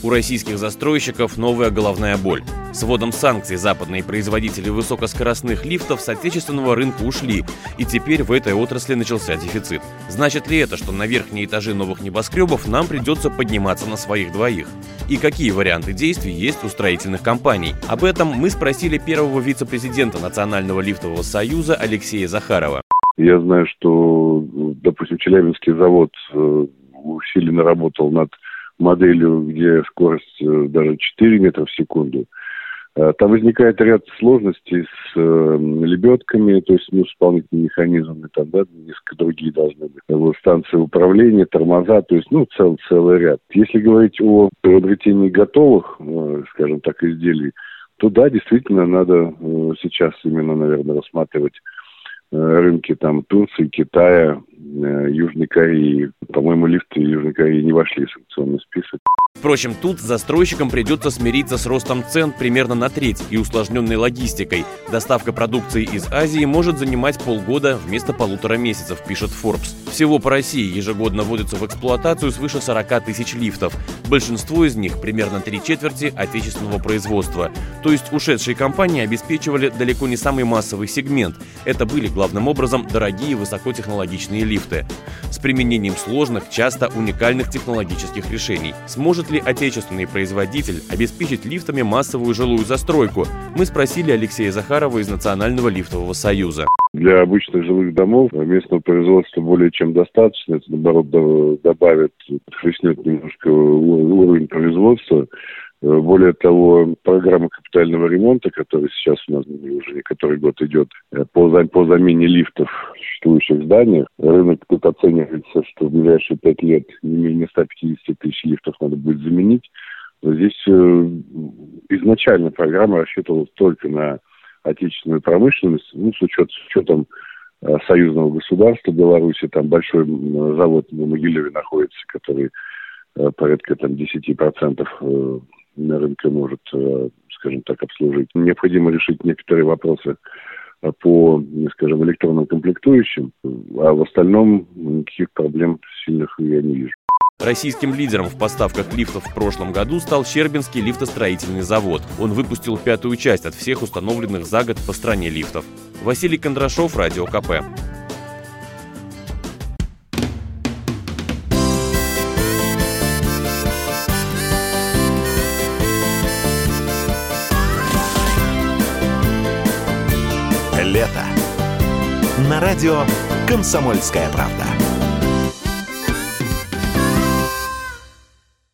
У российских застройщиков новая головная боль. С вводом санкций западные производители высокоскоростных лифтов с отечественного рынка ушли, и теперь в этой отрасли начался дефицит. Значит ли это, что на верхние этажи новых небоскребов нам придется подниматься на своих двоих? И какие варианты действий есть у строительных компаний? Об этом мы спросили первого вице-президента Национального лифтового союза Алексея Захарова. Я знаю, что, допустим, Челябинский завод э, усиленно работал над моделью, где скорость э, даже 4 метра в секунду. Э, там возникает ряд сложностей с э, лебедками, то есть ну, с исполнительными механизмами, там, да, несколько другие должны быть. Станции управления, тормоза, то есть, ну, цел, целый ряд. Если говорить о приобретении готовых, скажем так, изделий, то да, действительно, надо сейчас именно, наверное, рассматривать рынки там Турции, Китая, Южной Кореи. По-моему, лифты Южной Кореи не вошли в санкционный список. Впрочем, тут застройщикам придется смириться с ростом цен примерно на треть и усложненной логистикой. Доставка продукции из Азии может занимать полгода вместо полутора месяцев, пишет Forbes. Всего по России ежегодно вводится в эксплуатацию свыше 40 тысяч лифтов. Большинство из них, примерно три четверти, отечественного производства. То есть ушедшие компании обеспечивали далеко не самый массовый сегмент. Это были главным образом дорогие высокотехнологичные лифты. С применением сложных, часто уникальных технологических решений. Сможет ли отечественный производитель обеспечить лифтами массовую жилую застройку? Мы спросили Алексея Захарова из Национального лифтового союза. Для обычных жилых домов местного производства более чем достаточно. Это, наоборот, добавит, подхлестнет немножко уровень производства. Более того, программа капитального ремонта, которая сейчас у нас уже не который год идет по, по замене лифтов в существующих зданиях, рынок тут оценивается, что в ближайшие пять лет не менее 150 тысяч лифтов надо будет заменить. Но здесь э, изначально программа рассчитывалась только на отечественную промышленность, ну, с, учет, с учетом э, союзного государства Беларуси, там большой завод на Могилеве находится, который э, порядка там 10% э, на рынке может, э, скажем так, обслужить. Необходимо решить некоторые вопросы э, по, скажем, электронным комплектующим, а в остальном никаких проблем сильных я не вижу. Российским лидером в поставках лифтов в прошлом году стал Щербинский лифтостроительный завод. Он выпустил пятую часть от всех установленных за год по стране лифтов. Василий Кондрашов, Радио КП. Лето. На радио «Комсомольская правда».